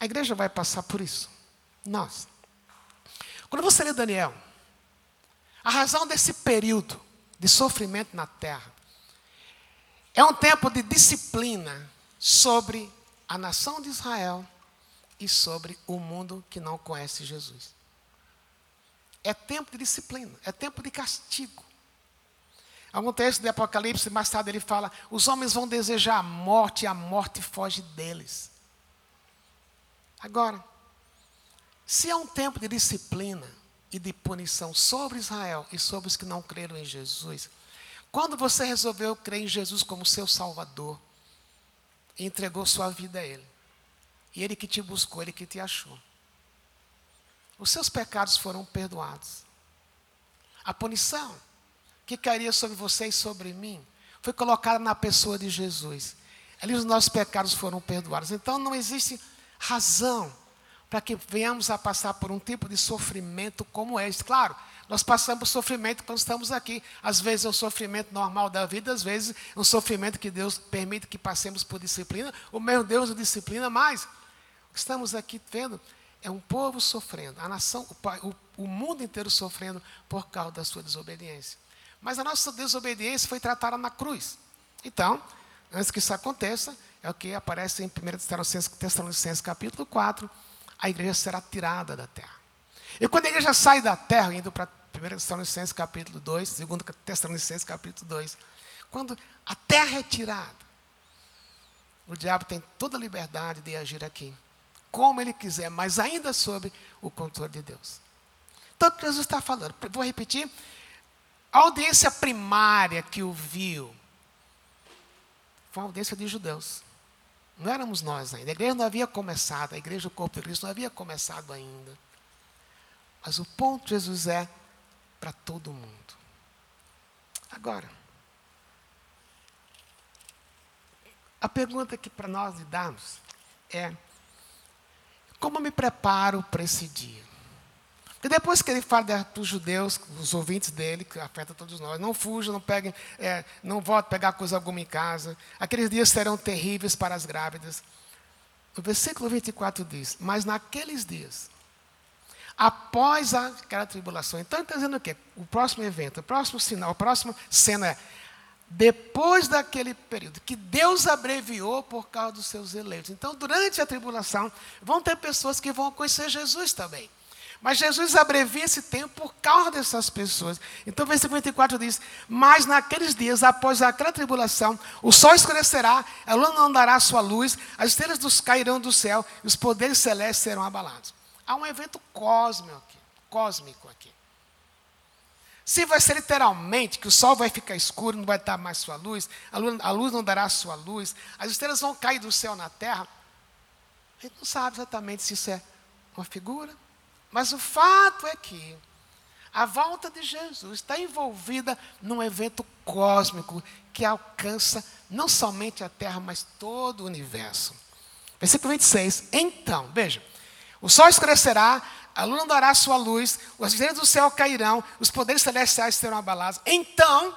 a igreja vai passar por isso? Nós. Quando você lê Daniel, a razão desse período de sofrimento na terra. É um tempo de disciplina sobre a nação de Israel e sobre o mundo que não conhece Jesus. É tempo de disciplina, é tempo de castigo. Algum texto de Apocalipse, mais tarde ele fala: os homens vão desejar a morte e a morte foge deles. Agora, se é um tempo de disciplina, e de punição sobre Israel e sobre os que não creram em Jesus. Quando você resolveu crer em Jesus como seu Salvador, entregou sua vida a Ele, e Ele que te buscou, Ele que te achou, os seus pecados foram perdoados. A punição que cairia sobre você e sobre mim foi colocada na pessoa de Jesus. Ali os nossos pecados foram perdoados. Então não existe razão para que venhamos a passar por um tipo de sofrimento como este. Claro, nós passamos sofrimento quando estamos aqui. Às vezes é um sofrimento normal da vida, às vezes é um sofrimento que Deus permite que passemos por disciplina. O meu Deus nos disciplina, mas o que estamos aqui vendo é um povo sofrendo, a nação, o, o mundo inteiro sofrendo por causa da sua desobediência. Mas a nossa desobediência foi tratada na cruz. Então, antes que isso aconteça, é o que aparece em 1 Tessalonicenses capítulo 4, a igreja será tirada da terra. E quando a igreja sai da terra, indo para 1 Tessalonicenses capítulo 2, 2 Tessalonicenses capítulo 2, quando a terra é tirada, o diabo tem toda a liberdade de agir aqui, como ele quiser, mas ainda sob o controle de Deus. Então, Jesus está falando? Vou repetir. A audiência primária que o viu foi uma audiência de judeus. Não éramos nós ainda. A igreja não havia começado, a igreja do corpo de Cristo não havia começado ainda. Mas o ponto de Jesus é para todo mundo. Agora, a pergunta que para nós lidamos é: como me preparo para esse dia? Porque depois que ele fala para os judeus, os ouvintes dele, que afeta todos nós, não fujam, não peguem, é, não voltem pegar coisa alguma em casa. Aqueles dias serão terríveis para as grávidas. O versículo 24 diz: Mas naqueles dias, após aquela tribulação, então está dizendo o quê? O próximo evento, o próximo sinal, a próxima cena é depois daquele período que Deus abreviou por causa dos seus eleitos. Então, durante a tribulação, vão ter pessoas que vão conhecer Jesus também. Mas Jesus abrevia esse tempo por causa dessas pessoas. Então, o versículo 24 diz: Mas naqueles dias, após aquela tribulação, o sol escurecerá, a lua não dará sua luz, as estrelas dos cairão do céu, e os poderes celestes serão abalados. Há um evento cósmico aqui. Cósmico aqui. Se vai ser literalmente que o sol vai ficar escuro, não vai dar mais sua luz, a luz, a luz não dará sua luz, as estrelas vão cair do céu na terra, a gente não sabe exatamente se isso é uma figura mas o fato é que a volta de Jesus está envolvida num evento cósmico que alcança não somente a Terra, mas todo o universo. Versículo 26. Então, veja: o sol escurecerá, a lua não dará sua luz, os estrelas do céu cairão, os poderes celestiais serão abalados. Então,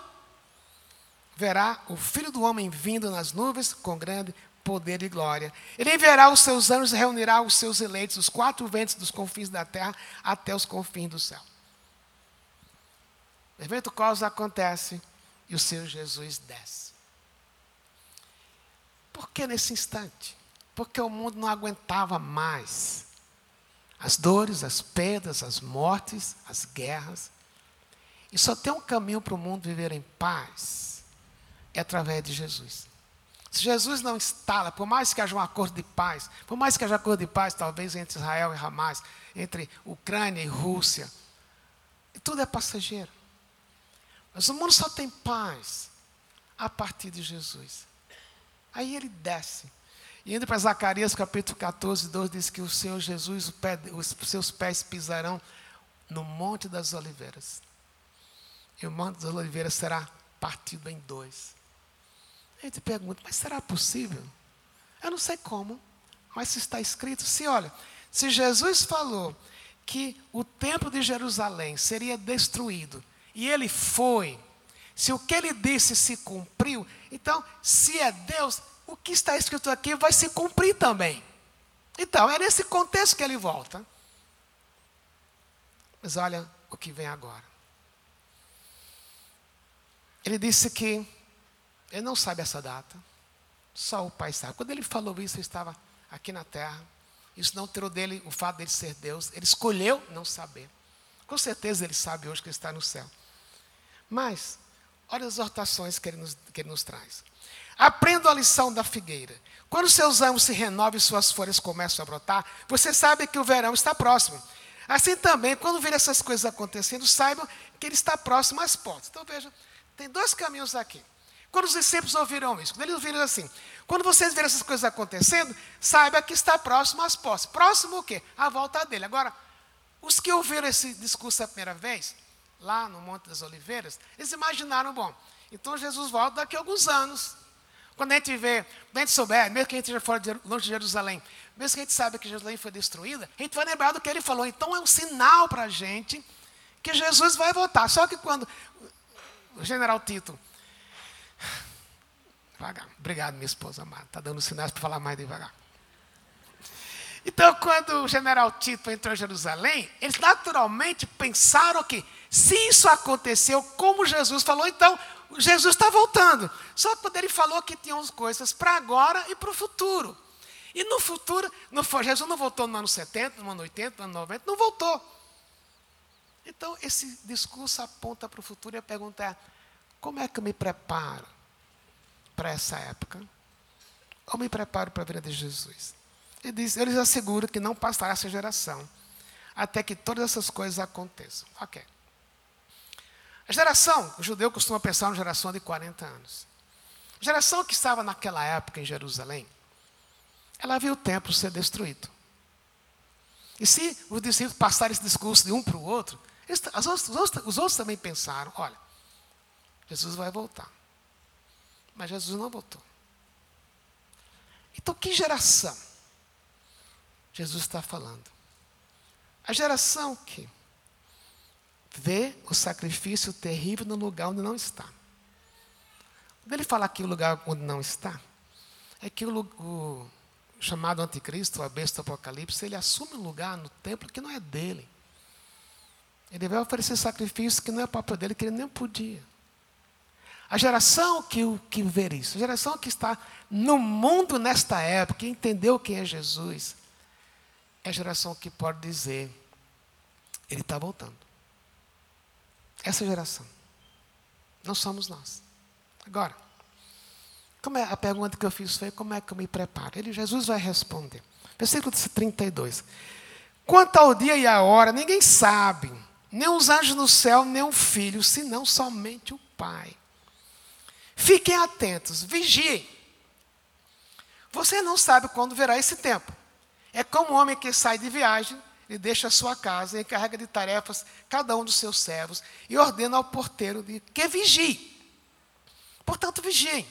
verá o Filho do Homem vindo nas nuvens com grande poder e glória. Ele enviará os seus anjos e reunirá os seus eleitos, os quatro ventos dos confins da terra até os confins do céu. O evento causa acontece e o Senhor Jesus desce. Por que nesse instante? Porque o mundo não aguentava mais as dores, as perdas, as mortes, as guerras. E só tem um caminho para o mundo viver em paz é através de Jesus. Se Jesus não instala, por mais que haja um acordo de paz, por mais que haja acordo de paz, talvez entre Israel e Hamas, entre Ucrânia e Rússia, tudo é passageiro. Mas o mundo só tem paz a partir de Jesus. Aí ele desce. E indo para Zacarias capítulo 14, 12, diz que o Senhor Jesus, os seus pés pisarão no Monte das Oliveiras. E o Monte das Oliveiras será partido em dois. A gente pergunta, mas será possível? Eu não sei como, mas se está escrito, se olha, se Jesus falou que o templo de Jerusalém seria destruído, e ele foi, se o que ele disse se cumpriu, então, se é Deus, o que está escrito aqui vai se cumprir também. Então, é nesse contexto que ele volta. Mas olha o que vem agora. Ele disse que ele não sabe essa data. Só o Pai sabe. Quando ele falou isso, ele estava aqui na terra. Isso não tirou dele o fato dele ser Deus. Ele escolheu não saber. Com certeza ele sabe hoje que ele está no céu. Mas, olha as exortações que ele nos, que ele nos traz. Aprenda a lição da figueira. Quando seus ramos se renovam e suas folhas começam a brotar, você sabe que o verão está próximo. Assim também, quando ver essas coisas acontecendo, saibam que ele está próximo às portas. Então veja, tem dois caminhos aqui. Quando os discípulos ouviram isso, quando eles ouviram assim, quando vocês verem essas coisas acontecendo, saiba que está próximo às posses. Próximo o quê? A volta dele. Agora, os que ouviram esse discurso a primeira vez, lá no Monte das Oliveiras, eles imaginaram, bom, então Jesus volta daqui a alguns anos. Quando a gente vê, quando a gente souber, mesmo que a gente esteja fora de, longe de Jerusalém, mesmo que a gente saiba que Jerusalém foi destruída, a gente vai lembrar do que ele falou. Então é um sinal para a gente que Jesus vai voltar. Só que quando o general Tito. Devagar. Obrigado, minha esposa amada. Está dando sinais para falar mais devagar. Então, quando o general Tito entrou em Jerusalém, eles naturalmente pensaram que, se isso aconteceu, como Jesus falou, então Jesus está voltando. Só que quando ele falou que tinham coisas para agora e para o futuro. E no futuro, não foi, Jesus não voltou no ano 70, no ano 80, no ano 90, não voltou. Então, esse discurso aponta para o futuro e a pergunta é: como é que eu me preparo para essa época? Ou me preparo para a vida de Jesus? Ele diz, eu lhes asseguro que não passará essa geração até que todas essas coisas aconteçam. Ok. A geração, o judeu costuma pensar uma geração de 40 anos. A geração que estava naquela época em Jerusalém, ela viu o templo ser destruído. E se os discípulos passarem esse discurso de um para o outro, outros, os outros também pensaram: olha, Jesus vai voltar. Mas Jesus não voltou. Então, que geração Jesus está falando? A geração que vê o sacrifício terrível no lugar onde não está. Quando ele fala aqui o lugar onde não está, é que o, o chamado anticristo, a besta do apocalipse, ele assume um lugar no templo que não é dele. Ele vai oferecer sacrifício que não é próprio dele, que ele nem podia. A geração que, que ver isso, a geração que está no mundo nesta época, que entendeu quem é Jesus, é a geração que pode dizer, ele está voltando. Essa geração. Não somos nós. Agora, como é, a pergunta que eu fiz foi: como é que eu me preparo? Ele, Jesus vai responder. Versículo 32. Quanto ao dia e a hora, ninguém sabe, nem os anjos no céu, nem o filho, senão somente o Pai. Fiquem atentos, vigiem. Você não sabe quando verá esse tempo. É como um homem que sai de viagem e deixa a sua casa, encarrega de tarefas cada um dos seus servos e ordena ao porteiro de que vigie. Portanto, vigiem,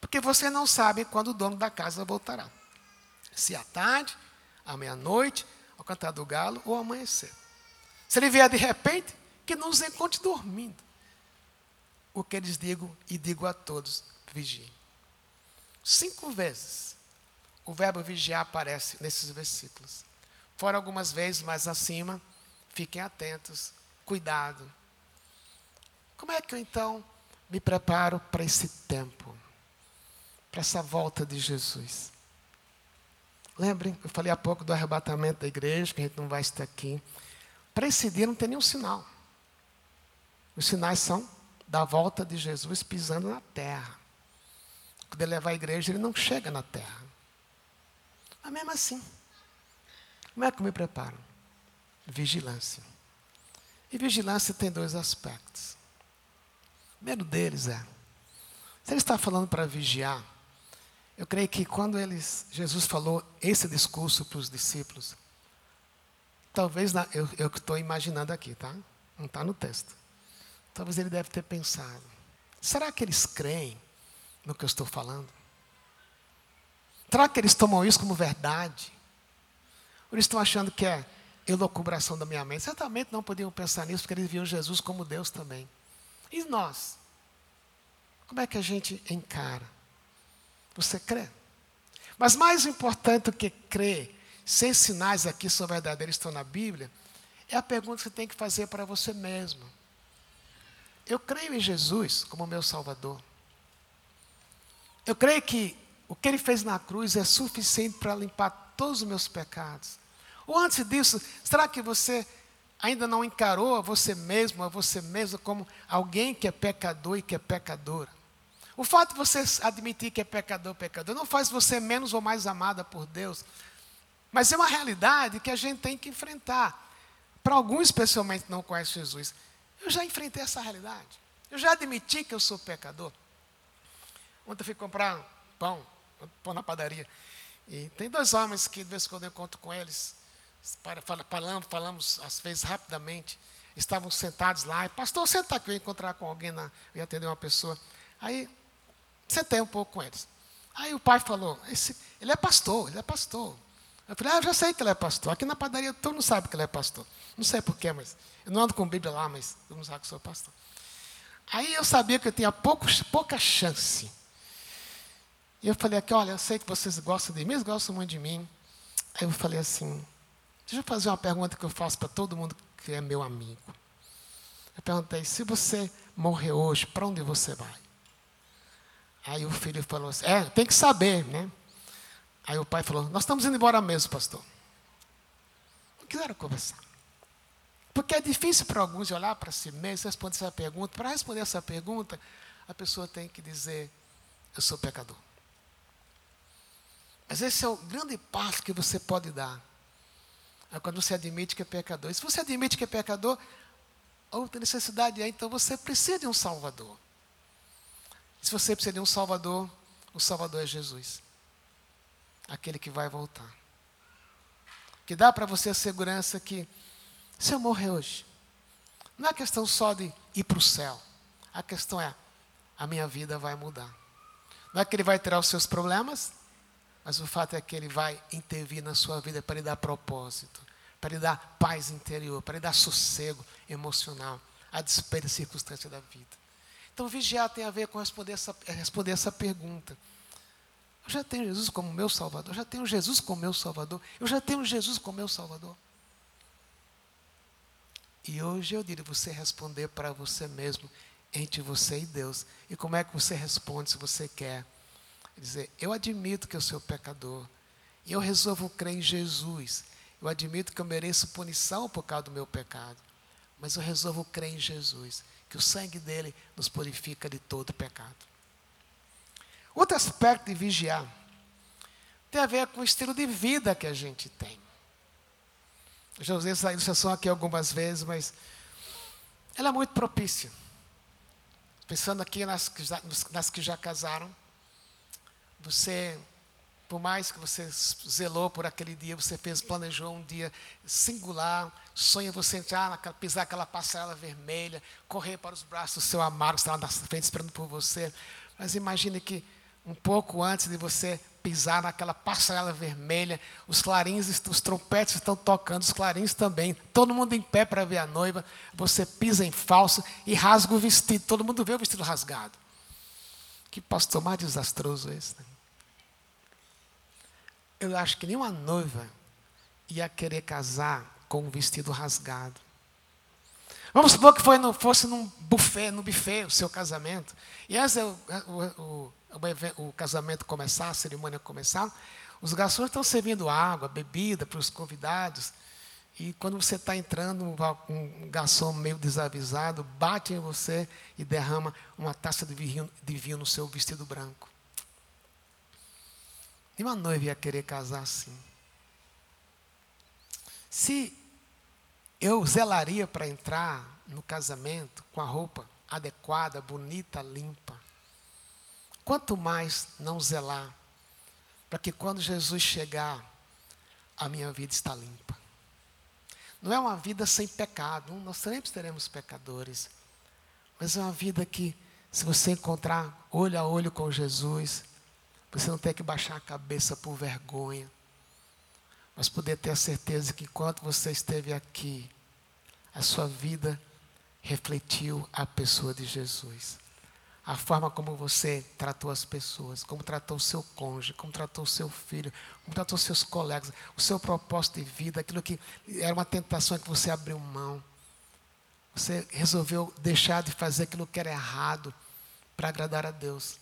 porque você não sabe quando o dono da casa voltará. Se à tarde, à meia-noite, ao cantar do galo ou ao amanhecer. Se ele vier de repente, que nos encontre dormindo. O que eles digo e digo a todos: vigiem. Cinco vezes o verbo vigiar aparece nesses versículos. Fora algumas vezes mais acima, fiquem atentos, cuidado. Como é que eu então me preparo para esse tempo, para essa volta de Jesus? Lembrem, eu falei há pouco do arrebatamento da igreja, que a gente não vai estar aqui. Para esse dia não tem nenhum sinal. Os sinais são da volta de Jesus pisando na terra. Quando ele levar a igreja, ele não chega na terra. Mas mesmo assim, como é que eu me preparo? Vigilância. E vigilância tem dois aspectos. O primeiro deles é, se ele está falando para vigiar, eu creio que quando eles, Jesus falou esse discurso para os discípulos, talvez na, eu estou imaginando aqui, tá? Não está no texto. Talvez ele deve ter pensado: será que eles creem no que eu estou falando? Será que eles tomam isso como verdade? Eles estão achando que é elocubração da minha mente. Certamente não podiam pensar nisso, porque eles viam Jesus como Deus também. E nós? Como é que a gente encara? Você crê? Mas mais importante do que crer, se sinais aqui são verdadeiros estão na Bíblia, é a pergunta que você tem que fazer para você mesmo. Eu creio em Jesus como meu Salvador. Eu creio que o que ele fez na cruz é suficiente para limpar todos os meus pecados. Ou antes disso, será que você ainda não encarou a você mesmo, a você mesmo, como alguém que é pecador e que é pecadora? O fato de você admitir que é pecador, pecador, não faz você menos ou mais amada por Deus. Mas é uma realidade que a gente tem que enfrentar. Para alguns, especialmente, não conhecem Jesus. Eu já enfrentei essa realidade. Eu já admiti que eu sou pecador. Ontem eu fui comprar pão, pão na padaria. E tem dois homens que de vez em quando eu encontro com eles. Falamos, falamos às vezes rapidamente. Estavam sentados lá. E, pastor, senta aqui, eu ia encontrar com alguém, na, eu ia atender uma pessoa. Aí, sentei um pouco com eles. Aí o pai falou, ele é pastor, ele é pastor. Eu falei, ah, eu já sei que ele é pastor. Aqui na padaria todo mundo sabe que ele é pastor. Não sei porquê, mas eu não ando com Bíblia lá, mas todo mundo sabe que sou pastor. Aí eu sabia que eu tinha pouca chance. E eu falei aqui, olha, eu sei que vocês gostam de mim, eles gostam muito de mim. Aí eu falei assim, deixa eu fazer uma pergunta que eu faço para todo mundo que é meu amigo. Eu perguntei, se você morrer hoje, para onde você vai? Aí o filho falou assim, é, tem que saber, né? Aí o pai falou: Nós estamos indo embora mesmo, pastor. Não quiseram conversar. Porque é difícil para alguns olhar para si mesmo, responder essa pergunta. Para responder essa pergunta, a pessoa tem que dizer: Eu sou pecador. Mas esse é o grande passo que você pode dar. É quando você admite que é pecador. E se você admite que é pecador, outra necessidade é, então você precisa de um Salvador. Se você precisa de um Salvador, o Salvador é Jesus aquele que vai voltar. Que dá para você a segurança que, se eu morrer hoje, não é questão só de ir para o céu. A questão é, a minha vida vai mudar. Não é que ele vai tirar os seus problemas, mas o fato é que ele vai intervir na sua vida para lhe dar propósito, para lhe dar paz interior, para lhe dar sossego emocional, a despeito da circunstância da vida. Então, vigiar tem a ver com responder essa, responder essa pergunta. Eu já tenho Jesus como meu Salvador. Eu já tenho Jesus como meu Salvador. Eu já tenho Jesus como meu Salvador. E hoje eu diria você responder para você mesmo, entre você e Deus. E como é que você responde se você quer? Dizer, eu admito que eu sou pecador. E eu resolvo crer em Jesus. Eu admito que eu mereço punição por causa do meu pecado. Mas eu resolvo crer em Jesus. Que o sangue dele nos purifica de todo pecado. Outro aspecto de vigiar tem a ver com o estilo de vida que a gente tem. Eu já usei essa ilustração aqui algumas vezes, mas ela é muito propícia. Pensando aqui nas que já, nas que já casaram, você, por mais que você zelou por aquele dia, você fez, planejou um dia singular, sonha você entrar, pisar aquela passarela vermelha, correr para os braços do seu amado que está lá na frente esperando por você. Mas imagine que um pouco antes de você pisar naquela passarela vermelha, os clarins, os trompetes estão tocando, os clarins também, todo mundo em pé para ver a noiva, você pisa em falso e rasga o vestido, todo mundo vê o vestido rasgado. Que pastor mais desastroso esse. Né? Eu acho que nenhuma noiva ia querer casar com um vestido rasgado. Vamos supor que foi no, fosse num buffet, no buffet, o seu casamento. E antes o, o, o, casamento começar, a cerimônia começar, os garçons estão servindo água, bebida para os convidados. E quando você está entrando, um garçom meio desavisado bate em você e derrama uma taça de vinho, de vinho no seu vestido branco. E uma noiva ia querer casar assim. Se eu zelaria para entrar no casamento com a roupa adequada, bonita, limpa. Quanto mais não zelar para que quando Jesus chegar, a minha vida está limpa. Não é uma vida sem pecado, nós sempre teremos pecadores, mas é uma vida que, se você encontrar olho a olho com Jesus, você não tem que baixar a cabeça por vergonha, mas poder ter a certeza que enquanto você esteve aqui, a sua vida refletiu a pessoa de Jesus. A forma como você tratou as pessoas, como tratou o seu cônjuge, como tratou o seu filho, como tratou seus colegas, o seu propósito de vida, aquilo que era uma tentação que você abriu mão. Você resolveu deixar de fazer aquilo que era errado para agradar a Deus.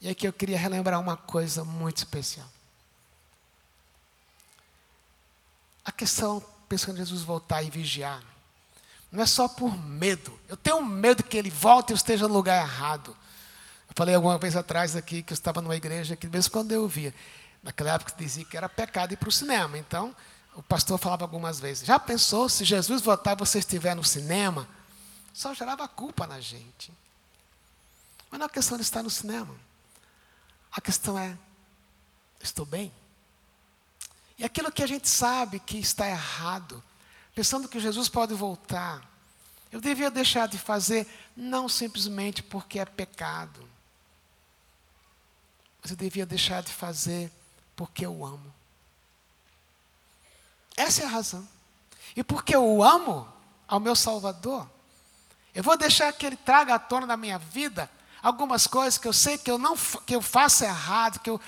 E aqui eu queria relembrar uma coisa muito especial. A questão, pensando em Jesus voltar e vigiar, não é só por medo. Eu tenho medo que ele volte e eu esteja no lugar errado. Eu falei alguma vez atrás aqui que eu estava numa igreja que, mesmo quando eu via, naquela época dizia que era pecado ir para o cinema. Então, o pastor falava algumas vezes: Já pensou se Jesus voltar e você estiver no cinema? Só gerava culpa na gente. Mas não é questão de estar no cinema. A questão é: estou bem? E aquilo que a gente sabe que está errado, pensando que Jesus pode voltar, eu devia deixar de fazer não simplesmente porque é pecado, mas eu devia deixar de fazer porque eu amo. Essa é a razão. E porque eu amo ao meu Salvador, eu vou deixar que Ele traga à tona da minha vida algumas coisas que eu sei que eu não que eu faço errado, que eu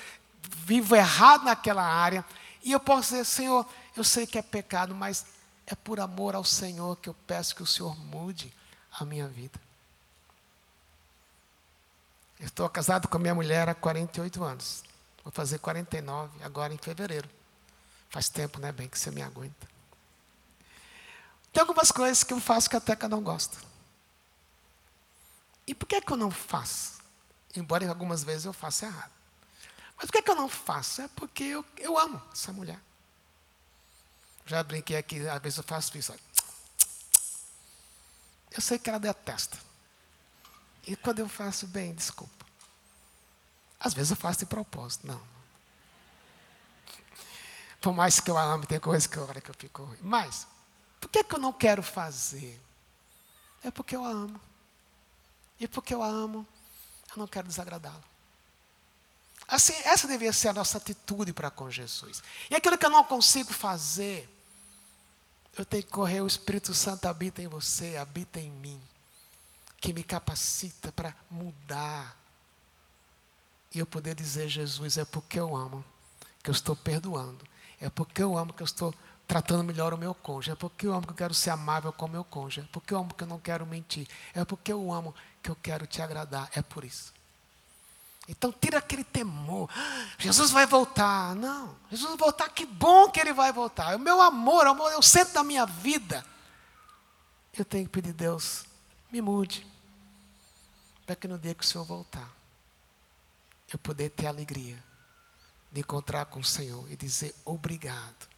vivo errado naquela área, e eu posso dizer, Senhor, eu sei que é pecado, mas é por amor ao Senhor que eu peço que o Senhor mude a minha vida. Eu estou casado com a minha mulher há 48 anos. Vou fazer 49 agora em fevereiro. Faz tempo, né, bem, que você me aguenta. Tem algumas coisas que eu faço que que eu não gosto. E por que, que eu não faço? Embora algumas vezes eu faça errado. Mas por que, que eu não faço? É porque eu, eu amo essa mulher. Já brinquei aqui, às vezes eu faço isso. Eu sei que ela detesta. E quando eu faço bem, desculpa. Às vezes eu faço de propósito, não. Por mais que eu a ame, tem coisas que eu, que eu fico ruim. Mas, por que, que eu não quero fazer? É porque eu a amo. E porque eu a amo, eu não quero desagradá-la. Assim, essa deveria ser a nossa atitude para com Jesus. E aquilo que eu não consigo fazer, eu tenho que correr, o Espírito Santo habita em você, habita em mim, que me capacita para mudar. E eu poder dizer, Jesus, é porque eu amo que eu estou perdoando. É porque eu amo que eu estou tratando melhor o meu cônjuge. É porque eu amo que eu quero ser amável com o meu cônjuge. É porque eu amo que eu não quero mentir. É porque eu amo que eu quero te agradar. É por isso. Então tira aquele temor. Jesus vai voltar. Não, Jesus vai voltar, que bom que ele vai voltar. O meu amor, o amor é o centro da minha vida. Eu tenho que pedir, Deus, me mude. Para que no dia que o Senhor voltar, eu poder ter a alegria de encontrar com o Senhor e dizer obrigado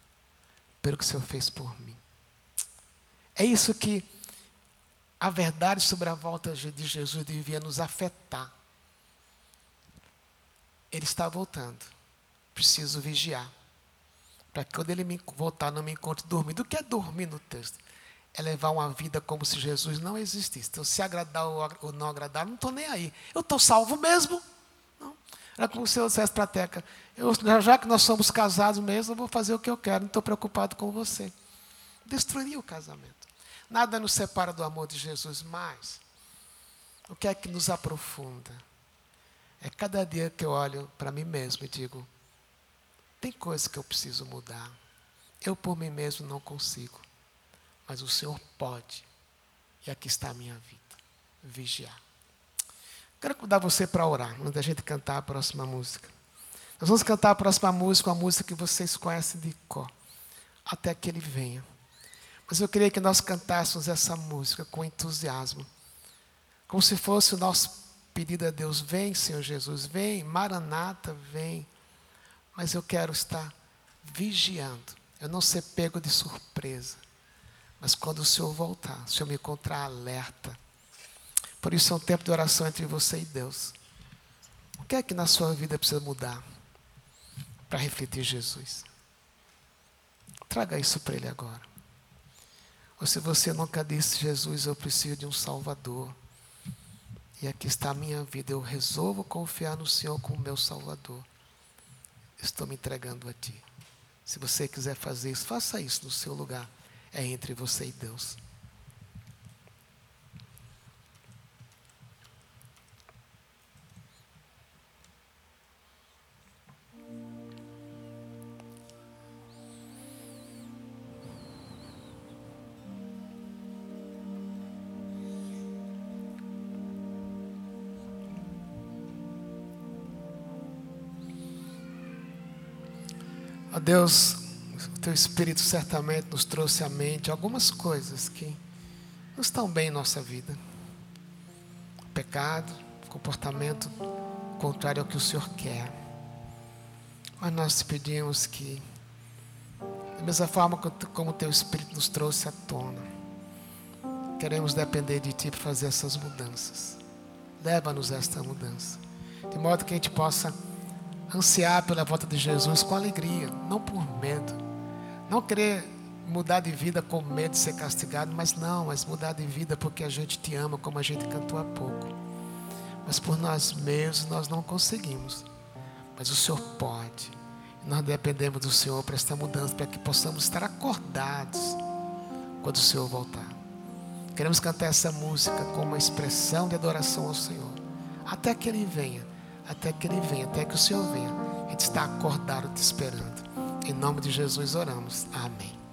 pelo que o Senhor fez por mim. É isso que a verdade sobre a volta de Jesus devia nos afetar. Ele está voltando. Preciso vigiar. Para que quando ele me voltar, não me encontre dormindo. O que é dormir no texto? É levar uma vida como se Jesus não existisse. Então, se agradar ou não agradar, não estou nem aí. Eu estou salvo mesmo. Não. Era como se eu dissesse para a Teca, eu, já que nós somos casados mesmo, eu vou fazer o que eu quero, não estou preocupado com você. Destruiria o casamento. Nada nos separa do amor de Jesus, mas o que é que nos aprofunda? É cada dia que eu olho para mim mesmo e digo: tem coisas que eu preciso mudar. Eu por mim mesmo não consigo. Mas o Senhor pode. E aqui está a minha vida. Vigiar. Quero convidar você para orar, antes da gente cantar a próxima música. Nós vamos cantar a próxima música, uma música que vocês conhecem de cor, até que ele venha. Mas eu queria que nós cantássemos essa música com entusiasmo, como se fosse o nosso pedido a Deus: vem, Senhor Jesus, vem, Maranata, vem. Mas eu quero estar vigiando, eu não ser pego de surpresa. Mas quando o Senhor voltar, o Senhor me encontrar alerta. Por isso é um tempo de oração entre você e Deus. O que é que na sua vida precisa mudar para refletir Jesus? Traga isso para Ele agora. Ou se você nunca disse, Jesus, eu preciso de um Salvador. E aqui está a minha vida. Eu resolvo confiar no Senhor como meu Salvador. Estou me entregando a Ti. Se você quiser fazer isso, faça isso no seu lugar. É entre você e Deus. Deus, o Teu Espírito certamente nos trouxe à mente algumas coisas que não estão bem em nossa vida. Pecado, comportamento contrário ao que o Senhor quer. Mas nós te pedimos que, da mesma forma como o Teu Espírito nos trouxe à tona, queremos depender de Ti para fazer essas mudanças. Leva-nos a esta mudança. De modo que a gente possa ansiar pela volta de Jesus com alegria, não por medo. Não querer mudar de vida com medo de ser castigado, mas não, mas mudar de vida porque a gente te ama, como a gente cantou há pouco. Mas por nós mesmos nós não conseguimos. Mas o Senhor pode. Nós dependemos do Senhor para esta mudança, para que possamos estar acordados quando o Senhor voltar. Queremos cantar essa música como uma expressão de adoração ao Senhor. Até que Ele venha, até que Ele venha, até que o Senhor venha. A gente está acordado te esperando. Em nome de Jesus oramos. Amém.